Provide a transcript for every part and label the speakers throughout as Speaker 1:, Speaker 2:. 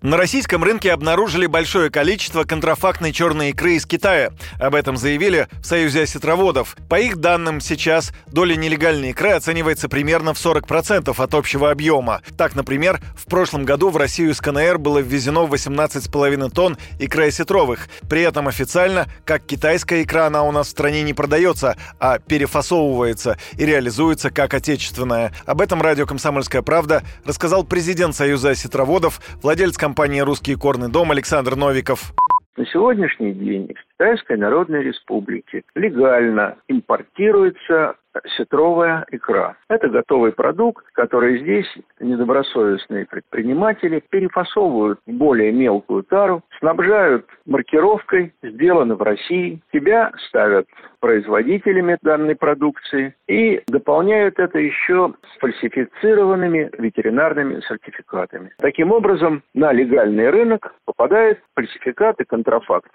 Speaker 1: На российском рынке обнаружили большое количество контрафактной черной икры из Китая. Об этом заявили в Союзе осетроводов. По их данным, сейчас доля нелегальной икры оценивается примерно в 40% от общего объема. Так, например, в прошлом году в Россию из КНР было ввезено 18,5 тонн икры осетровых. При этом официально, как китайская икра, она у нас в стране не продается, а перефасовывается и реализуется как отечественная. Об этом радио «Комсомольская правда» рассказал президент Союза осетроводов, владелец «Русский корный дом» Александр Новиков.
Speaker 2: На сегодняшний день в Китайской Народной Республике легально импортируется сетровая икра. Это готовый продукт, который здесь недобросовестные предприниматели перефасовывают в более мелкую тару, снабжают маркировкой «Сделано в России», тебя ставят производителями данной продукции и дополняют это еще фальсифицированными ветеринарными сертификатами. Таким образом, на легальный рынок попадает фальсификат и контрафакт.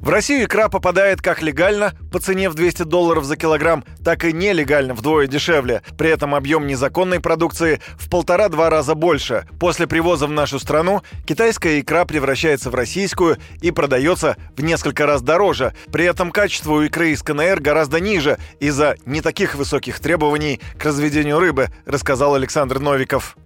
Speaker 1: В Россию икра попадает как легально по цене в 200 долларов за килограмм, так и нелегально вдвое дешевле. При этом объем незаконной продукции в полтора-два раза больше. После привоза в нашу страну китайская икра превращается в российскую и продается в несколько раз дороже. При этом качество у икры из КНР гораздо ниже из-за не таких высоких требований к разведению рыбы, рассказал Александр Новиков.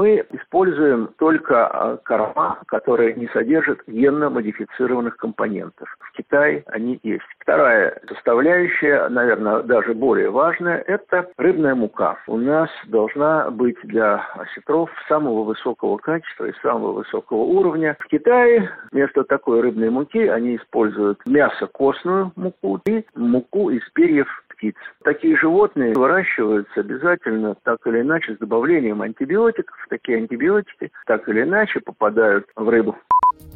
Speaker 2: Мы используем только а, корма, которые не содержат генно-модифицированных компонентов. В Китае они есть. Вторая составляющая, наверное, даже более важная, это рыбная мука. У нас должна быть для осетров самого высокого качества и самого высокого уровня. В Китае вместо такой рыбной муки они используют мясо-костную муку и муку из перьев птиц. Такие животные выращиваются обязательно так или иначе с добавлением антибиотиков. Такие антибиотики так или иначе попадают в рыбу.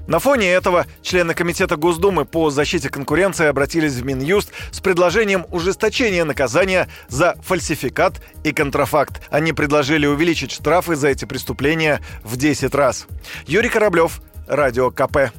Speaker 1: На фоне этого члены Комитета Госдумы по защите конкуренции обратились в Минюст с предложением ужесточения наказания за фальсификат и контрафакт. Они предложили увеличить штрафы за эти преступления в 10 раз. Юрий Кораблев, Радио КП.